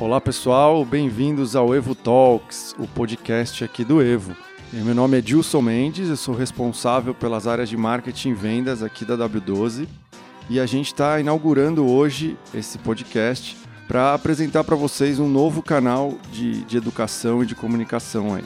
Olá pessoal, bem-vindos ao Evo Talks, o podcast aqui do Evo. Meu nome é Dilson Mendes, eu sou responsável pelas áreas de marketing e vendas aqui da W12 e a gente está inaugurando hoje esse podcast para apresentar para vocês um novo canal de, de educação e de comunicação aí.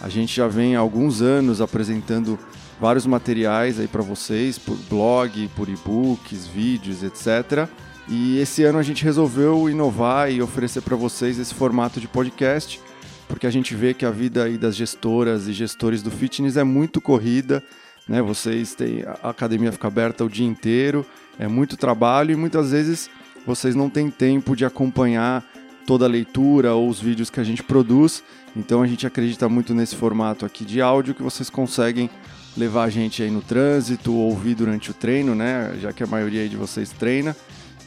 A gente já vem há alguns anos apresentando vários materiais aí para vocês, por blog, por e-books, vídeos, etc. E esse ano a gente resolveu inovar e oferecer para vocês esse formato de podcast, porque a gente vê que a vida aí das gestoras e gestores do fitness é muito corrida, né? Vocês têm a academia fica aberta o dia inteiro, é muito trabalho e muitas vezes vocês não têm tempo de acompanhar toda a leitura ou os vídeos que a gente produz. Então a gente acredita muito nesse formato aqui de áudio que vocês conseguem levar a gente aí no trânsito, ouvir durante o treino, né? Já que a maioria de vocês treina.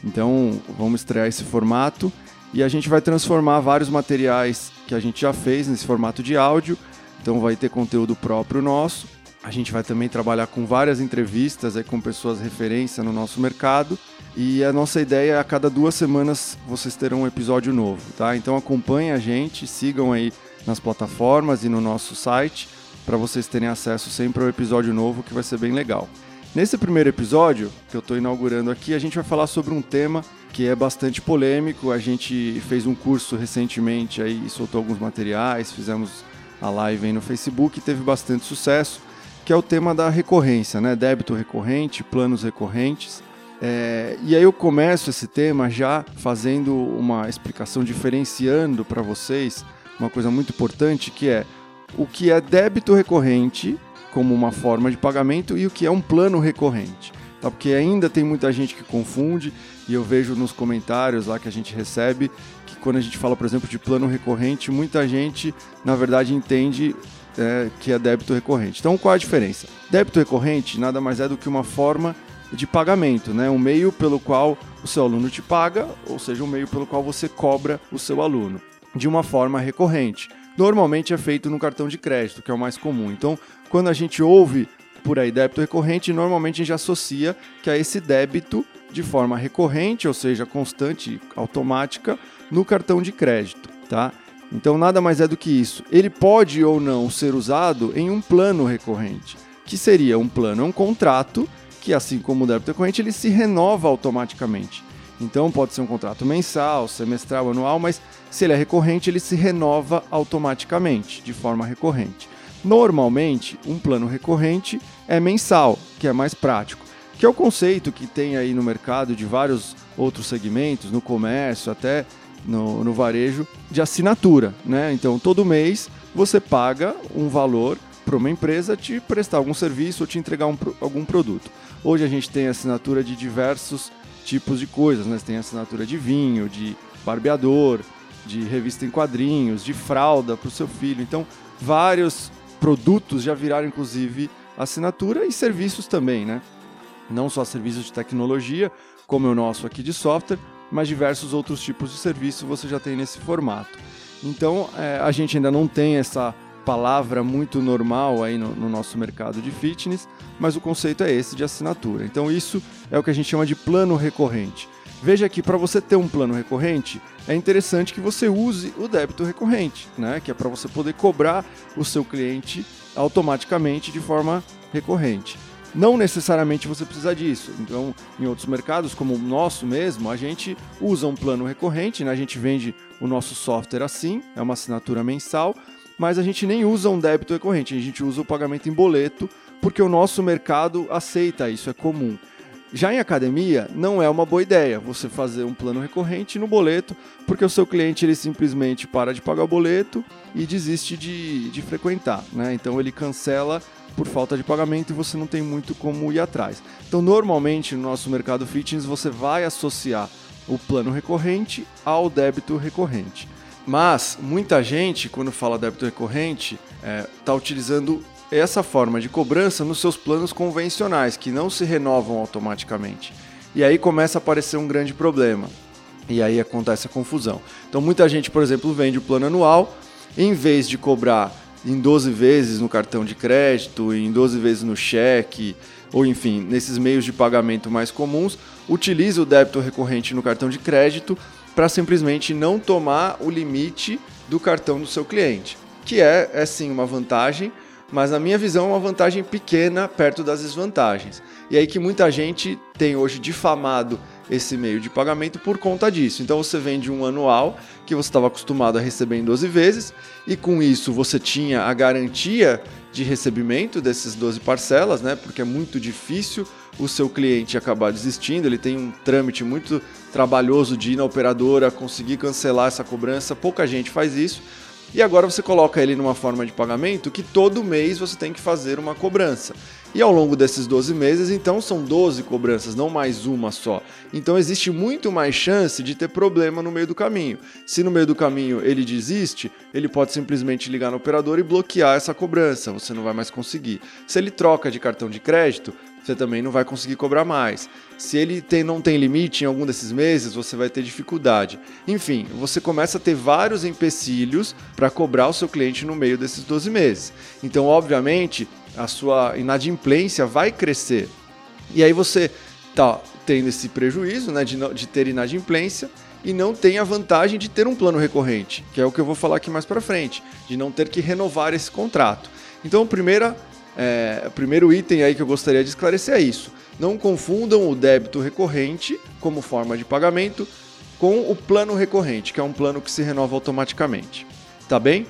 Então, vamos estrear esse formato e a gente vai transformar vários materiais que a gente já fez nesse formato de áudio. Então, vai ter conteúdo próprio nosso. A gente vai também trabalhar com várias entrevistas aí com pessoas referência no nosso mercado. E a nossa ideia é a cada duas semanas vocês terão um episódio novo, tá? Então acompanhem a gente, sigam aí nas plataformas e no nosso site para vocês terem acesso sempre ao episódio novo que vai ser bem legal. Nesse primeiro episódio que eu estou inaugurando aqui, a gente vai falar sobre um tema que é bastante polêmico. A gente fez um curso recentemente aí, soltou alguns materiais, fizemos a live aí no Facebook e teve bastante sucesso, que é o tema da recorrência, né? Débito recorrente, planos recorrentes. É, e aí eu começo esse tema já fazendo uma explicação diferenciando para vocês uma coisa muito importante que é o que é débito recorrente como uma forma de pagamento e o que é um plano recorrente. Tá? Porque ainda tem muita gente que confunde e eu vejo nos comentários lá que a gente recebe que quando a gente fala, por exemplo, de plano recorrente, muita gente, na verdade, entende é, que é débito recorrente. Então, qual a diferença? Débito recorrente nada mais é do que uma forma de pagamento, né? um meio pelo qual o seu aluno te paga, ou seja, um meio pelo qual você cobra o seu aluno, de uma forma recorrente normalmente é feito no cartão de crédito, que é o mais comum. Então, quando a gente ouve por aí débito recorrente, normalmente a gente associa que é esse débito de forma recorrente, ou seja, constante, automática, no cartão de crédito, tá? Então nada mais é do que isso. Ele pode ou não ser usado em um plano recorrente, que seria um plano, um contrato que assim como o débito recorrente, ele se renova automaticamente. Então pode ser um contrato mensal, semestral, anual, mas se ele é recorrente, ele se renova automaticamente, de forma recorrente. Normalmente, um plano recorrente é mensal, que é mais prático, que é o conceito que tem aí no mercado de vários outros segmentos, no comércio, até no, no varejo, de assinatura. Né? Então, todo mês você paga um valor para uma empresa te prestar algum serviço ou te entregar um, algum produto. Hoje a gente tem assinatura de diversos tipos de coisas, né? Você tem assinatura de vinho, de barbeador, de revista em quadrinhos, de fralda para o seu filho. Então, vários produtos já viraram inclusive assinatura e serviços também, né? Não só serviços de tecnologia, como o nosso aqui de software, mas diversos outros tipos de serviço você já tem nesse formato. Então é, a gente ainda não tem essa palavra muito normal aí no, no, nosso mercado de fitness, mas o conceito é esse de assinatura. Então isso é o que a gente chama de plano recorrente. Veja que para você ter um plano recorrente, é interessante que você use o débito recorrente, né? que é para você poder cobrar o seu cliente automaticamente de forma recorrente. Não necessariamente você precisa disso. Então, em outros mercados, como o nosso mesmo, a gente usa um plano recorrente, né? a gente vende o nosso software assim, é uma assinatura mensal, mas a gente nem usa um débito recorrente, a gente usa o pagamento em boleto, porque o nosso mercado aceita isso, é comum. Já em academia, não é uma boa ideia você fazer um plano recorrente no boleto, porque o seu cliente ele simplesmente para de pagar o boleto e desiste de, de frequentar. Né? Então ele cancela por falta de pagamento e você não tem muito como ir atrás. Então, normalmente no nosso mercado fitness, você vai associar o plano recorrente ao débito recorrente. Mas muita gente, quando fala débito recorrente, está é, tá utilizando essa forma de cobrança nos seus planos convencionais, que não se renovam automaticamente. E aí começa a aparecer um grande problema. E aí acontece a confusão. Então muita gente, por exemplo, vende o plano anual, em vez de cobrar em 12 vezes no cartão de crédito, em 12 vezes no cheque, ou enfim, nesses meios de pagamento mais comuns, utiliza o débito recorrente no cartão de crédito para simplesmente não tomar o limite do cartão do seu cliente, que é, é sim uma vantagem, mas na minha visão é uma vantagem pequena perto das desvantagens. E aí que muita gente tem hoje difamado esse meio de pagamento por conta disso. Então você vende um anual que você estava acostumado a receber em 12 vezes e com isso você tinha a garantia de recebimento desses 12 parcelas, né? Porque é muito difícil o seu cliente acabar desistindo, ele tem um trâmite muito trabalhoso de ir na operadora, conseguir cancelar essa cobrança, pouca gente faz isso. E agora você coloca ele numa forma de pagamento que todo mês você tem que fazer uma cobrança. E ao longo desses 12 meses, então, são 12 cobranças, não mais uma só. Então existe muito mais chance de ter problema no meio do caminho. Se no meio do caminho ele desiste, ele pode simplesmente ligar no operador e bloquear essa cobrança, você não vai mais conseguir. Se ele troca de cartão de crédito, você também não vai conseguir cobrar mais. Se ele tem, não tem limite em algum desses meses, você vai ter dificuldade. Enfim, você começa a ter vários empecilhos para cobrar o seu cliente no meio desses 12 meses. Então, obviamente, a sua inadimplência vai crescer. E aí você tá tendo esse prejuízo né, de, de ter inadimplência e não tem a vantagem de ter um plano recorrente, que é o que eu vou falar aqui mais para frente, de não ter que renovar esse contrato. Então, primeira é, o primeiro item aí que eu gostaria de esclarecer é isso. Não confundam o débito recorrente como forma de pagamento com o plano recorrente, que é um plano que se renova automaticamente. Tá bem?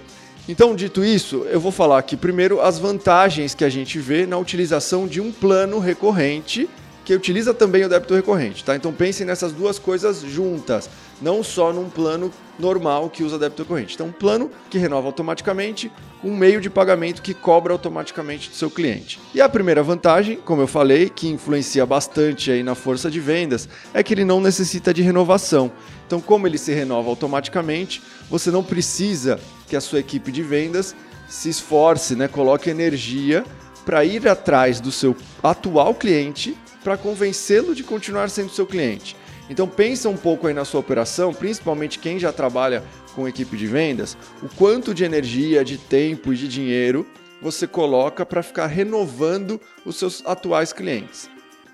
Então, dito isso, eu vou falar aqui primeiro as vantagens que a gente vê na utilização de um plano recorrente que utiliza também o débito recorrente, tá? Então pensem nessas duas coisas juntas, não só num plano normal que usa débito recorrente. Então, um plano que renova automaticamente, um meio de pagamento que cobra automaticamente do seu cliente. E a primeira vantagem, como eu falei, que influencia bastante aí na força de vendas, é que ele não necessita de renovação. Então, como ele se renova automaticamente, você não precisa que a sua equipe de vendas se esforce, né, coloque energia para ir atrás do seu atual cliente para convencê-lo de continuar sendo seu cliente. Então pensa um pouco aí na sua operação, principalmente quem já trabalha com equipe de vendas, o quanto de energia, de tempo e de dinheiro você coloca para ficar renovando os seus atuais clientes.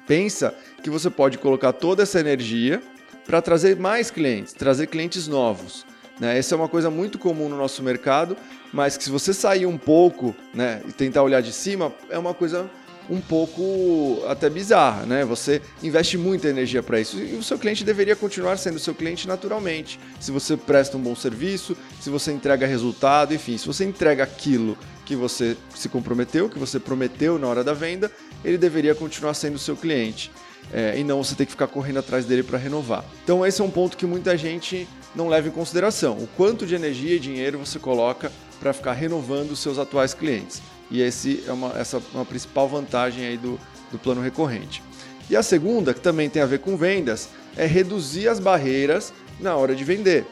Pensa que você pode colocar toda essa energia para trazer mais clientes, trazer clientes novos. Né? Essa é uma coisa muito comum no nosso mercado, mas que se você sair um pouco né, e tentar olhar de cima, é uma coisa um pouco até bizarra, né? Você investe muita energia para isso e o seu cliente deveria continuar sendo seu cliente naturalmente. Se você presta um bom serviço, se você entrega resultado, enfim, se você entrega aquilo que você se comprometeu, que você prometeu na hora da venda, ele deveria continuar sendo seu cliente. É, e não você ter que ficar correndo atrás dele para renovar. Então esse é um ponto que muita gente não leva em consideração. O quanto de energia e dinheiro você coloca para ficar renovando os seus atuais clientes. E esse é uma, essa é uma principal vantagem aí do, do plano recorrente. E a segunda, que também tem a ver com vendas, é reduzir as barreiras na hora de vender.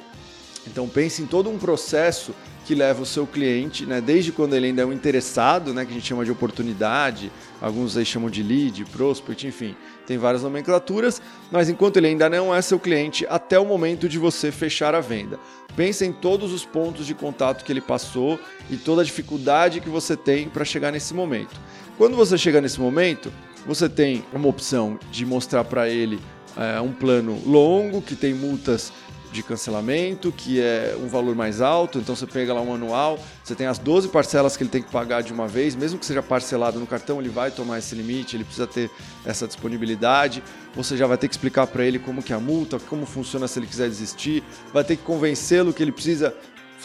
Então pense em todo um processo que leva o seu cliente, né, desde quando ele ainda é um interessado, né, que a gente chama de oportunidade, alguns aí chamam de lead, prospect, enfim, tem várias nomenclaturas, mas enquanto ele ainda não é seu cliente, até o momento de você fechar a venda. Pense em todos os pontos de contato que ele passou e toda a dificuldade que você tem para chegar nesse momento. Quando você chega nesse momento, você tem uma opção de mostrar para ele é, um plano longo que tem multas de cancelamento, que é um valor mais alto, então você pega lá um anual, você tem as 12 parcelas que ele tem que pagar de uma vez, mesmo que seja parcelado no cartão, ele vai tomar esse limite, ele precisa ter essa disponibilidade. Você já vai ter que explicar para ele como que é a multa, como funciona se ele quiser desistir, vai ter que convencê-lo que ele precisa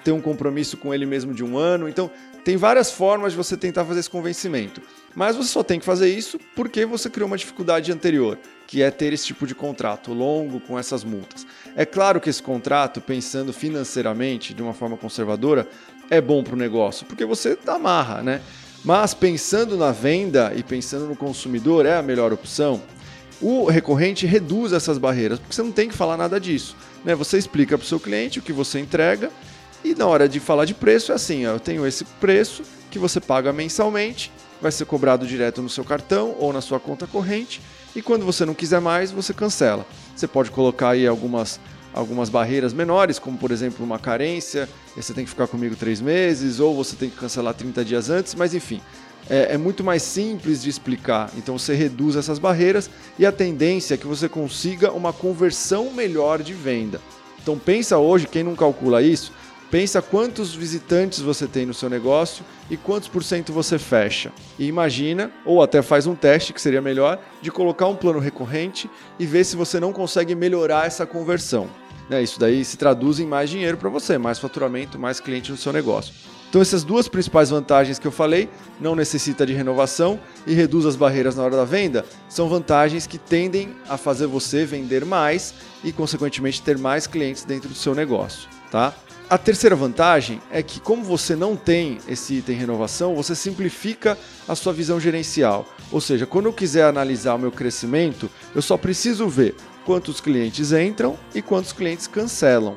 ter um compromisso com ele mesmo de um ano. Então, tem várias formas de você tentar fazer esse convencimento. Mas você só tem que fazer isso porque você criou uma dificuldade anterior, que é ter esse tipo de contrato longo com essas multas. É claro que esse contrato, pensando financeiramente de uma forma conservadora, é bom para o negócio, porque você amarra, né? Mas pensando na venda e pensando no consumidor, é a melhor opção. O recorrente reduz essas barreiras, porque você não tem que falar nada disso. Né? Você explica para o seu cliente o que você entrega e na hora de falar de preço é assim: ó, eu tenho esse preço que você paga mensalmente, vai ser cobrado direto no seu cartão ou na sua conta corrente, e quando você não quiser mais, você cancela. Você pode colocar aí algumas, algumas barreiras menores, como por exemplo uma carência, você tem que ficar comigo três meses, ou você tem que cancelar 30 dias antes, mas enfim. É, é muito mais simples de explicar, então você reduz essas barreiras e a tendência é que você consiga uma conversão melhor de venda. Então pensa hoje, quem não calcula isso, pensa quantos visitantes você tem no seu negócio e quantos por cento você fecha. E imagina, ou até faz um teste, que seria melhor, de colocar um plano recorrente e ver se você não consegue melhorar essa conversão. Né? Isso daí se traduz em mais dinheiro para você, mais faturamento, mais cliente no seu negócio. Então essas duas principais vantagens que eu falei, não necessita de renovação e reduz as barreiras na hora da venda, são vantagens que tendem a fazer você vender mais e consequentemente ter mais clientes dentro do seu negócio, tá? A terceira vantagem é que, como você não tem esse item renovação, você simplifica a sua visão gerencial. Ou seja, quando eu quiser analisar o meu crescimento, eu só preciso ver quantos clientes entram e quantos clientes cancelam.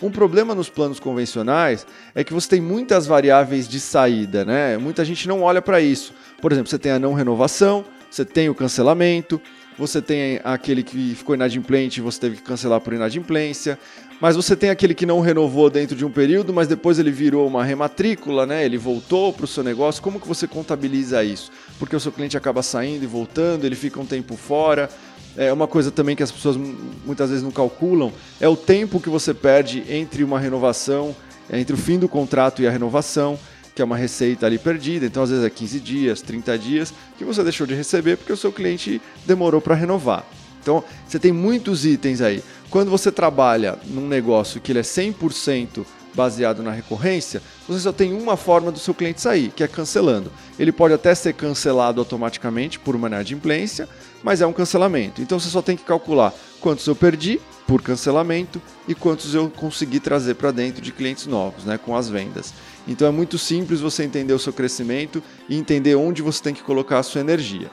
Um problema nos planos convencionais é que você tem muitas variáveis de saída, né? Muita gente não olha para isso. Por exemplo, você tem a não renovação, você tem o cancelamento, você tem aquele que ficou inadimplente e você teve que cancelar por inadimplência, mas você tem aquele que não renovou dentro de um período, mas depois ele virou uma rematrícula, né? Ele voltou para o seu negócio. Como que você contabiliza isso? Porque o seu cliente acaba saindo e voltando, ele fica um tempo fora. É uma coisa também que as pessoas muitas vezes não calculam é o tempo que você perde entre uma renovação, entre o fim do contrato e a renovação, que é uma receita ali perdida. Então, às vezes é 15 dias, 30 dias que você deixou de receber porque o seu cliente demorou para renovar. Então, você tem muitos itens aí. Quando você trabalha num negócio que ele é 100% baseado na recorrência, você só tem uma forma do seu cliente sair, que é cancelando. Ele pode até ser cancelado automaticamente por uma inadimplência, mas é um cancelamento. Então você só tem que calcular quantos eu perdi por cancelamento e quantos eu consegui trazer para dentro de clientes novos, né, com as vendas. Então é muito simples você entender o seu crescimento e entender onde você tem que colocar a sua energia.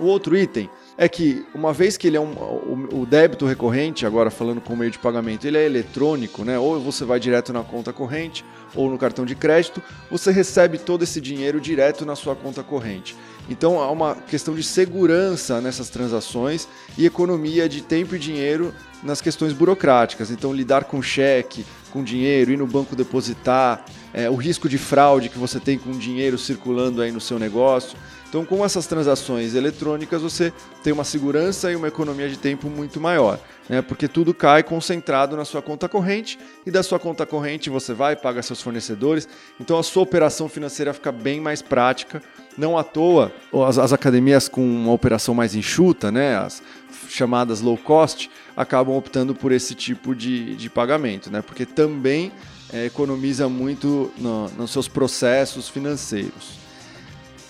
O outro item é que, uma vez que ele é um, o, o, débito recorrente, agora falando com meio de pagamento, ele é eletrônico, né? ou você vai direto na conta corrente ou no cartão de crédito, você recebe todo esse dinheiro direto na sua conta corrente. Então há uma questão de segurança nessas transações e economia de tempo e dinheiro nas questões burocráticas. Então, lidar com cheque, com dinheiro, ir no banco depositar, é, o risco de fraude que você tem com dinheiro circulando aí no seu negócio. Então, com essas transações eletrônicas, você tem uma segurança e uma economia de tempo muito maior, né? porque tudo cai concentrado na sua conta corrente e da sua conta corrente você vai, paga seus fornecedores. Então, a sua operação financeira fica bem mais prática. Não à toa, as, as academias com uma operação mais enxuta, né? as chamadas low cost, acabam optando por esse tipo de, de pagamento, né? porque também é, economiza muito no, nos seus processos financeiros.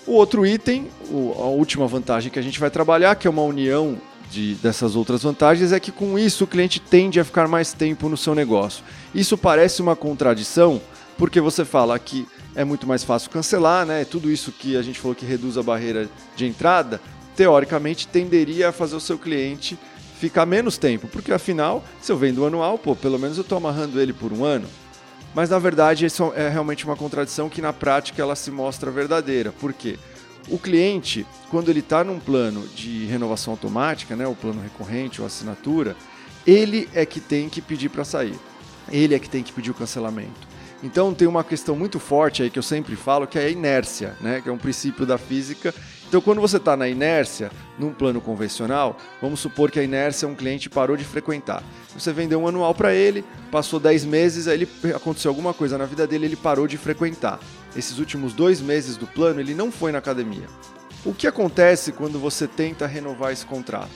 O outro item, a última vantagem que a gente vai trabalhar, que é uma união de, dessas outras vantagens, é que com isso o cliente tende a ficar mais tempo no seu negócio. Isso parece uma contradição, porque você fala que é muito mais fácil cancelar, né? Tudo isso que a gente falou que reduz a barreira de entrada, teoricamente tenderia a fazer o seu cliente ficar menos tempo, porque afinal, se eu vendo anual, pô, pelo menos eu estou amarrando ele por um ano. Mas na verdade isso é realmente uma contradição que na prática ela se mostra verdadeira. Por quê? O cliente, quando ele está num plano de renovação automática, né, o plano recorrente ou assinatura, ele é que tem que pedir para sair. Ele é que tem que pedir o cancelamento. Então tem uma questão muito forte aí que eu sempre falo, que é a inércia, né? que é um princípio da física então, quando você está na inércia, num plano convencional, vamos supor que a inércia um cliente parou de frequentar. Você vendeu um anual para ele, passou 10 meses, aí ele, aconteceu alguma coisa na vida dele, ele parou de frequentar. Esses últimos dois meses do plano, ele não foi na academia. O que acontece quando você tenta renovar esse contrato?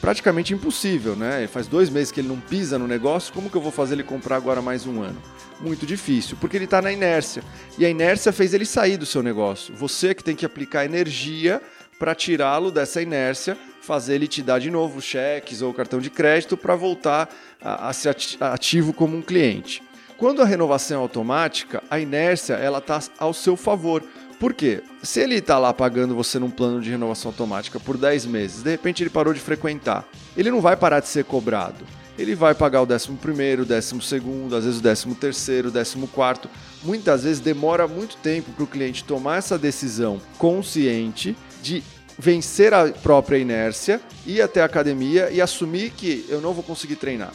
praticamente impossível, né? Faz dois meses que ele não pisa no negócio, como que eu vou fazer ele comprar agora mais um ano? Muito difícil, porque ele está na inércia. E a inércia fez ele sair do seu negócio. Você que tem que aplicar energia para tirá-lo dessa inércia, fazer ele te dar de novo cheques ou cartão de crédito para voltar a, a ser ativo como um cliente. Quando a renovação é automática, a inércia ela está ao seu favor por quê? Se ele está lá pagando você num plano de renovação automática por 10 meses, de repente ele parou de frequentar, ele não vai parar de ser cobrado. Ele vai pagar o 11 primeiro, o 12 segundo, às vezes o 13 terceiro, o 14 quarto. Muitas vezes demora muito tempo para o cliente tomar essa decisão consciente de vencer a própria inércia, ir até a academia e assumir que eu não vou conseguir treinar.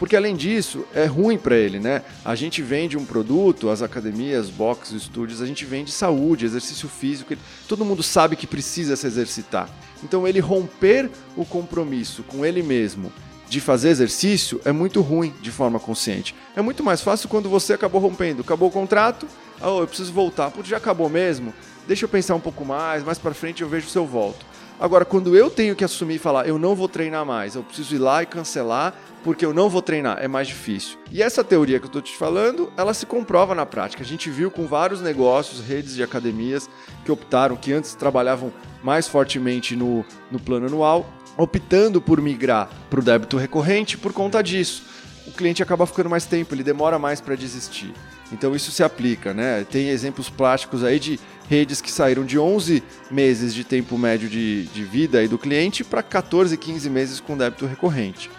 Porque além disso, é ruim para ele, né? A gente vende um produto, as academias, boxes, estúdios, a gente vende saúde, exercício físico, todo mundo sabe que precisa se exercitar. Então ele romper o compromisso com ele mesmo de fazer exercício é muito ruim de forma consciente. É muito mais fácil quando você acabou rompendo, acabou o contrato, oh, eu preciso voltar, Putz, já acabou mesmo? Deixa eu pensar um pouco mais, mais para frente eu vejo se eu volto. Agora, quando eu tenho que assumir e falar, eu não vou treinar mais, eu preciso ir lá e cancelar porque eu não vou treinar, é mais difícil. E essa teoria que eu estou te falando, ela se comprova na prática. A gente viu com vários negócios, redes de academias que optaram, que antes trabalhavam mais fortemente no, no plano anual, optando por migrar para o débito recorrente por conta disso. O cliente acaba ficando mais tempo, ele demora mais para desistir. Então isso se aplica, né? Tem exemplos plásticos aí de redes que saíram de 11 meses de tempo médio de, de vida aí do cliente para 14, 15 meses com débito recorrente.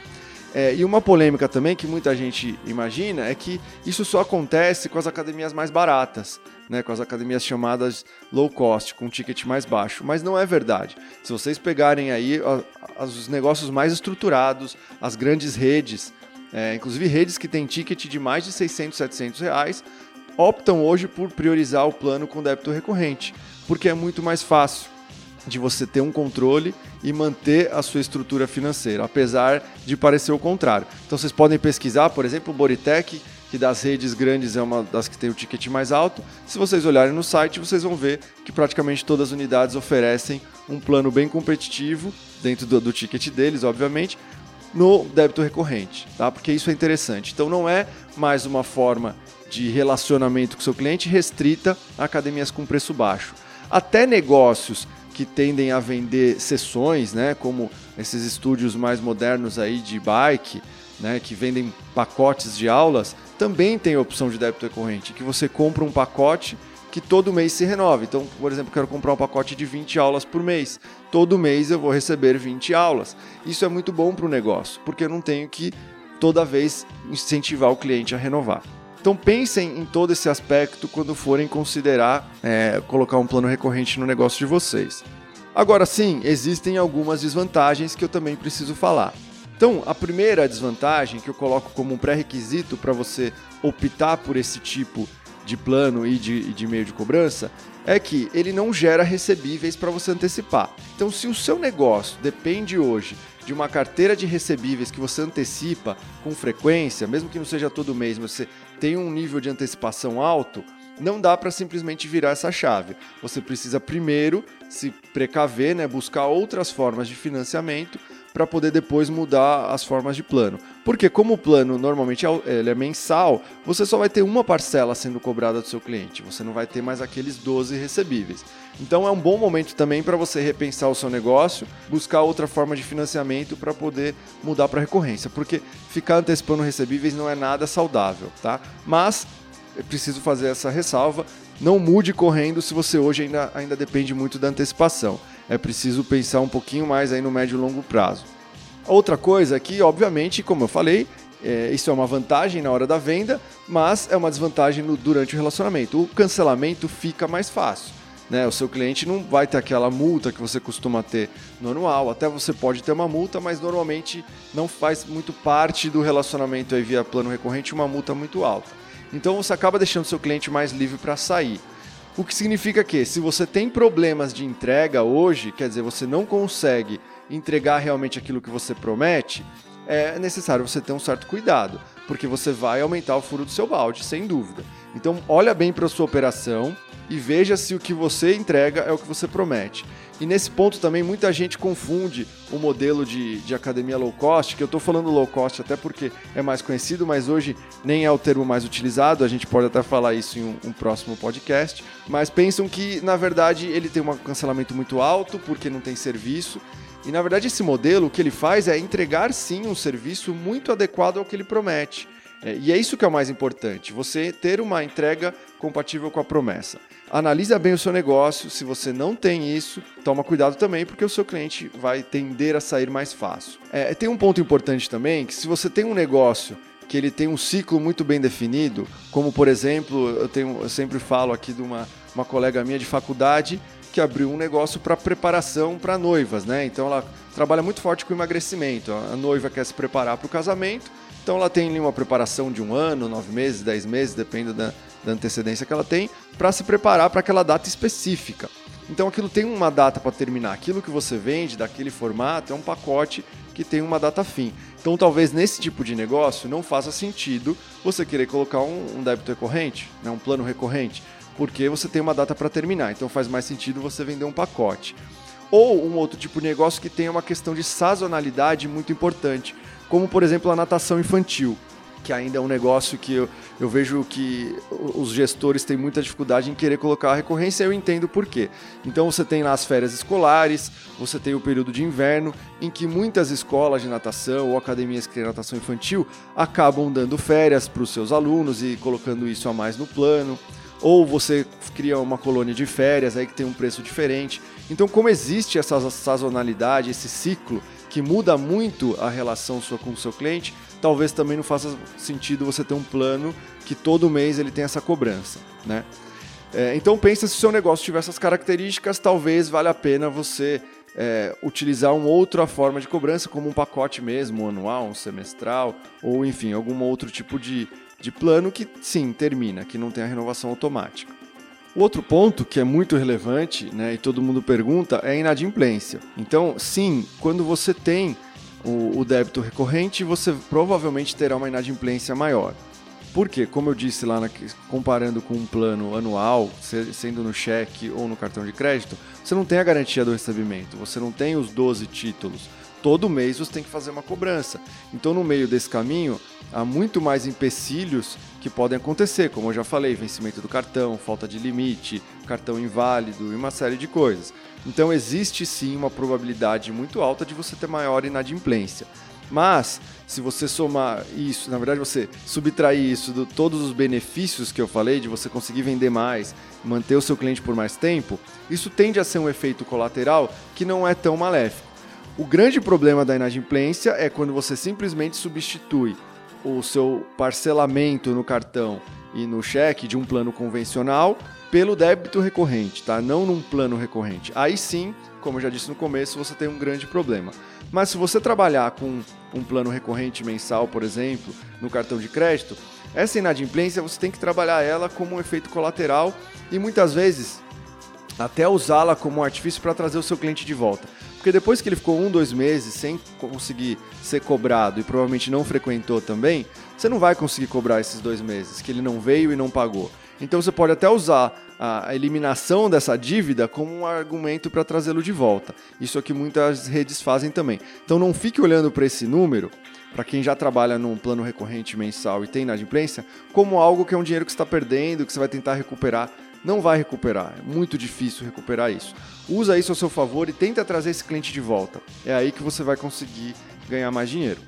É, e uma polêmica também que muita gente imagina é que isso só acontece com as academias mais baratas, né, com as academias chamadas low cost, com um ticket mais baixo. Mas não é verdade. Se vocês pegarem aí os negócios mais estruturados, as grandes redes, é, inclusive redes que têm ticket de mais de 600, 700 reais, optam hoje por priorizar o plano com débito recorrente, porque é muito mais fácil de você ter um controle e manter a sua estrutura financeira, apesar de parecer o contrário. Então vocês podem pesquisar, por exemplo, o Boritec, que das redes grandes é uma das que tem o ticket mais alto. Se vocês olharem no site, vocês vão ver que praticamente todas as unidades oferecem um plano bem competitivo, dentro do, do ticket deles, obviamente, no débito recorrente, tá? Porque isso é interessante. Então não é mais uma forma de relacionamento com seu cliente restrita a academias com preço baixo. Até negócios que tendem a vender sessões, né, como esses estúdios mais modernos aí de bike, né, que vendem pacotes de aulas, também tem a opção de débito recorrente, que você compra um pacote que todo mês se renova. Então, por exemplo, quero comprar um pacote de 20 aulas por mês. Todo mês eu vou receber 20 aulas. Isso é muito bom para o negócio, porque eu não tenho que toda vez incentivar o cliente a renovar. Então pensem em todo esse aspecto quando forem considerar é, colocar um plano recorrente no negócio de vocês. Agora sim, existem algumas desvantagens que eu também preciso falar. Então, a primeira desvantagem que eu coloco como um pré-requisito para você optar por esse tipo de plano e de, de meio de cobrança é que ele não gera recebíveis para você antecipar. Então, se o seu negócio depende hoje de uma carteira de recebíveis que você antecipa com frequência, mesmo que não seja todo mês, mas você tem um nível de antecipação alto, não dá para simplesmente virar essa chave. Você precisa primeiro se precaver, né, buscar outras formas de financiamento para poder depois mudar as formas de plano. Porque como o plano normalmente é, ele é mensal, você só vai ter uma parcela sendo cobrada do seu cliente, você não vai ter mais aqueles 12 recebíveis. Então é um bom momento também para você repensar o seu negócio, buscar outra forma de financiamento para poder mudar para recorrência, porque ficar antecipando recebíveis não é nada saudável, tá? Mas é preciso fazer essa ressalva, não mude correndo se você hoje ainda, ainda depende muito da antecipação é preciso pensar um pouquinho mais aí no médio e longo prazo. Outra coisa que, obviamente, como eu falei, é, isso é uma vantagem na hora da venda, mas é uma desvantagem no, durante o relacionamento. O cancelamento fica mais fácil. Né? O seu cliente não vai ter aquela multa que você costuma ter no anual. Até você pode ter uma multa, mas normalmente não faz muito parte do relacionamento aí via plano recorrente uma multa muito alta. Então você acaba deixando seu cliente mais livre para sair. O que significa que, se você tem problemas de entrega hoje, quer dizer, você não consegue entregar realmente aquilo que você promete, é necessário você ter um certo cuidado, porque você vai aumentar o furo do seu balde, sem dúvida. Então, olha bem para a sua operação e veja se o que você entrega é o que você promete. E nesse ponto também muita gente confunde o modelo de, de academia low cost, que eu estou falando low cost até porque é mais conhecido, mas hoje nem é o termo mais utilizado, a gente pode até falar isso em um, um próximo podcast. Mas pensam que, na verdade, ele tem um cancelamento muito alto porque não tem serviço. E na verdade, esse modelo o que ele faz é entregar sim um serviço muito adequado ao que ele promete. É, e é isso que é o mais importante, você ter uma entrega compatível com a promessa. Analisa bem o seu negócio, se você não tem isso, toma cuidado também, porque o seu cliente vai tender a sair mais fácil. É, tem um ponto importante também, que se você tem um negócio que ele tem um ciclo muito bem definido, como por exemplo, eu, tenho, eu sempre falo aqui de uma, uma colega minha de faculdade que abriu um negócio para preparação para noivas, né? Então ela trabalha muito forte com emagrecimento. A noiva quer se preparar para o casamento, então ela tem ali uma preparação de um ano, nove meses, dez meses, depende da, da antecedência que ela tem, para se preparar para aquela data específica. Então aquilo tem uma data para terminar. Aquilo que você vende daquele formato é um pacote que tem uma data fim. Então, talvez nesse tipo de negócio não faça sentido você querer colocar um, um débito recorrente, né, um plano recorrente, porque você tem uma data para terminar. Então, faz mais sentido você vender um pacote. Ou um outro tipo de negócio que tem uma questão de sazonalidade muito importante, como por exemplo a natação infantil que ainda é um negócio que eu, eu vejo que os gestores têm muita dificuldade em querer colocar a recorrência, eu entendo por quê. Então você tem lá as férias escolares, você tem o período de inverno, em que muitas escolas de natação ou academias que têm natação infantil acabam dando férias para os seus alunos e colocando isso a mais no plano. Ou você cria uma colônia de férias aí que tem um preço diferente. Então, como existe essa sazonalidade, esse ciclo que muda muito a relação sua com o seu cliente, talvez também não faça sentido você ter um plano que todo mês ele tem essa cobrança, né? É, então pensa se o seu negócio tiver essas características, talvez valha a pena você é, utilizar uma outra forma de cobrança, como um pacote mesmo, um anual, um semestral, ou enfim, algum outro tipo de, de plano que sim, termina, que não tem a renovação automática. O outro ponto que é muito relevante, né, e todo mundo pergunta, é a inadimplência. Então, sim, quando você tem o, o débito recorrente, você provavelmente terá uma inadimplência maior. Por quê? Como eu disse lá, na, comparando com um plano anual, sendo no cheque ou no cartão de crédito, você não tem a garantia do recebimento, você não tem os 12 títulos. Todo mês você tem que fazer uma cobrança. Então, no meio desse caminho, há muito mais empecilhos que podem acontecer, como eu já falei, vencimento do cartão, falta de limite, cartão inválido e uma série de coisas. Então existe sim uma probabilidade muito alta de você ter maior inadimplência. Mas, se você somar isso, na verdade você subtrair isso de todos os benefícios que eu falei, de você conseguir vender mais, manter o seu cliente por mais tempo, isso tende a ser um efeito colateral que não é tão maléfico. O grande problema da inadimplência é quando você simplesmente substitui o seu parcelamento no cartão e no cheque de um plano convencional pelo débito recorrente, tá? Não num plano recorrente. Aí sim, como eu já disse no começo, você tem um grande problema. Mas se você trabalhar com um plano recorrente mensal, por exemplo, no cartão de crédito, essa inadimplência você tem que trabalhar ela como um efeito colateral e muitas vezes até usá-la como um artifício para trazer o seu cliente de volta. Porque depois que ele ficou um, dois meses sem conseguir ser cobrado e provavelmente não frequentou também, você não vai conseguir cobrar esses dois meses que ele não veio e não pagou. Então você pode até usar a eliminação dessa dívida como um argumento para trazê-lo de volta. Isso é o que muitas redes fazem também. Então não fique olhando para esse número, para quem já trabalha num plano recorrente mensal e tem inadimplência, como algo que é um dinheiro que está perdendo, que você vai tentar recuperar não vai recuperar. É muito difícil recuperar isso. Usa isso a seu favor e tenta trazer esse cliente de volta. É aí que você vai conseguir ganhar mais dinheiro.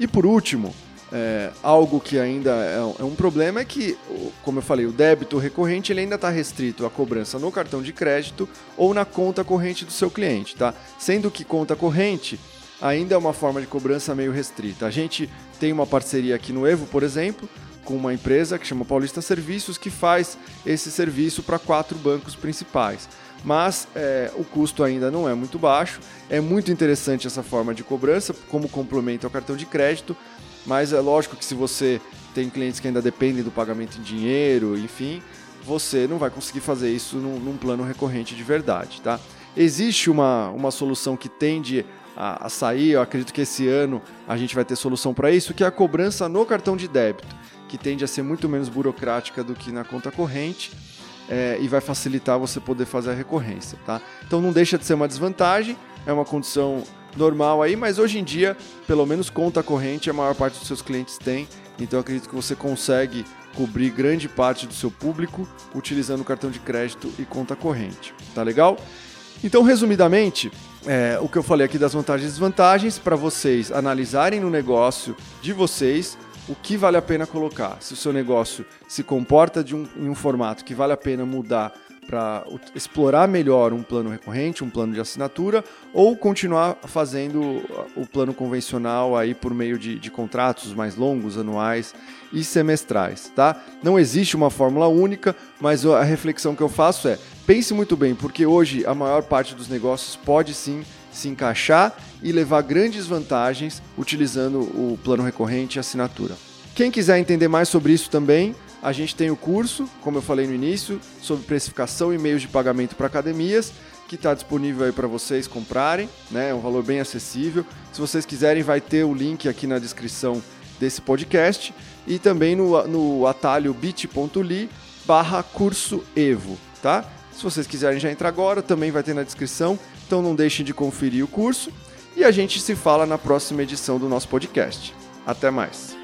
E por último, é, algo que ainda é, é, um problema é que, como eu falei, o débito recorrente ele ainda está restrito à cobrança no cartão de crédito ou na conta corrente do seu cliente, tá? Sendo que conta corrente ainda é uma forma de cobrança meio restrita. A gente tem uma parceria aqui no Evo, por exemplo, com uma empresa que chama Paulista Serviços, que faz esse serviço para quatro bancos principais. Mas é, o custo ainda não é muito baixo. É muito interessante essa forma de cobrança como complemento ao cartão de crédito, mas é lógico que se você tem clientes que ainda dependem do pagamento em dinheiro, enfim, você não vai conseguir fazer isso num, num plano recorrente de verdade, tá? Existe uma, uma solução que tende a, a sair, eu acredito que esse ano a gente vai ter solução para isso, que é a cobrança no cartão de débito que tende a ser muito menos burocrática do que na conta corrente é, e vai facilitar você poder fazer a recorrência, tá? Então não deixa de ser uma desvantagem, é uma condição normal aí, mas hoje em dia, pelo menos conta corrente, a maior parte dos seus clientes tem, então acredito que você consegue cobrir grande parte do seu público utilizando cartão de crédito e conta corrente, tá legal? Então, resumidamente, é, o que eu falei aqui das vantagens e desvantagens para vocês analisarem no negócio de vocês o que vale a pena colocar. Se o seu negócio se comporta de um, em um formato que vale a pena mudar para explorar melhor um plano recorrente, um plano de assinatura, ou continuar fazendo o plano convencional aí por meio de, de contratos mais longos, anuais e semestrais, tá? Não existe uma fórmula única, mas a reflexão que eu faço é pense muito bem, porque hoje a maior parte dos negócios pode sim se encaixar e levar grandes vantagens utilizando o plano recorrente e assinatura. Quem quiser entender mais sobre isso também, a gente tem o curso, como eu falei no início, sobre precificação e meios de pagamento para academias, que está disponível aí para vocês comprarem, né? É um valor bem acessível. Se vocês quiserem, vai ter o link aqui na descrição desse podcast e também no, no atalho bit.ly barra curso Evo, tá? Se vocês quiserem já entrar agora, também vai ter na descrição, então não deixem de conferir o curso e a gente se fala na próxima edição do nosso podcast. Até mais!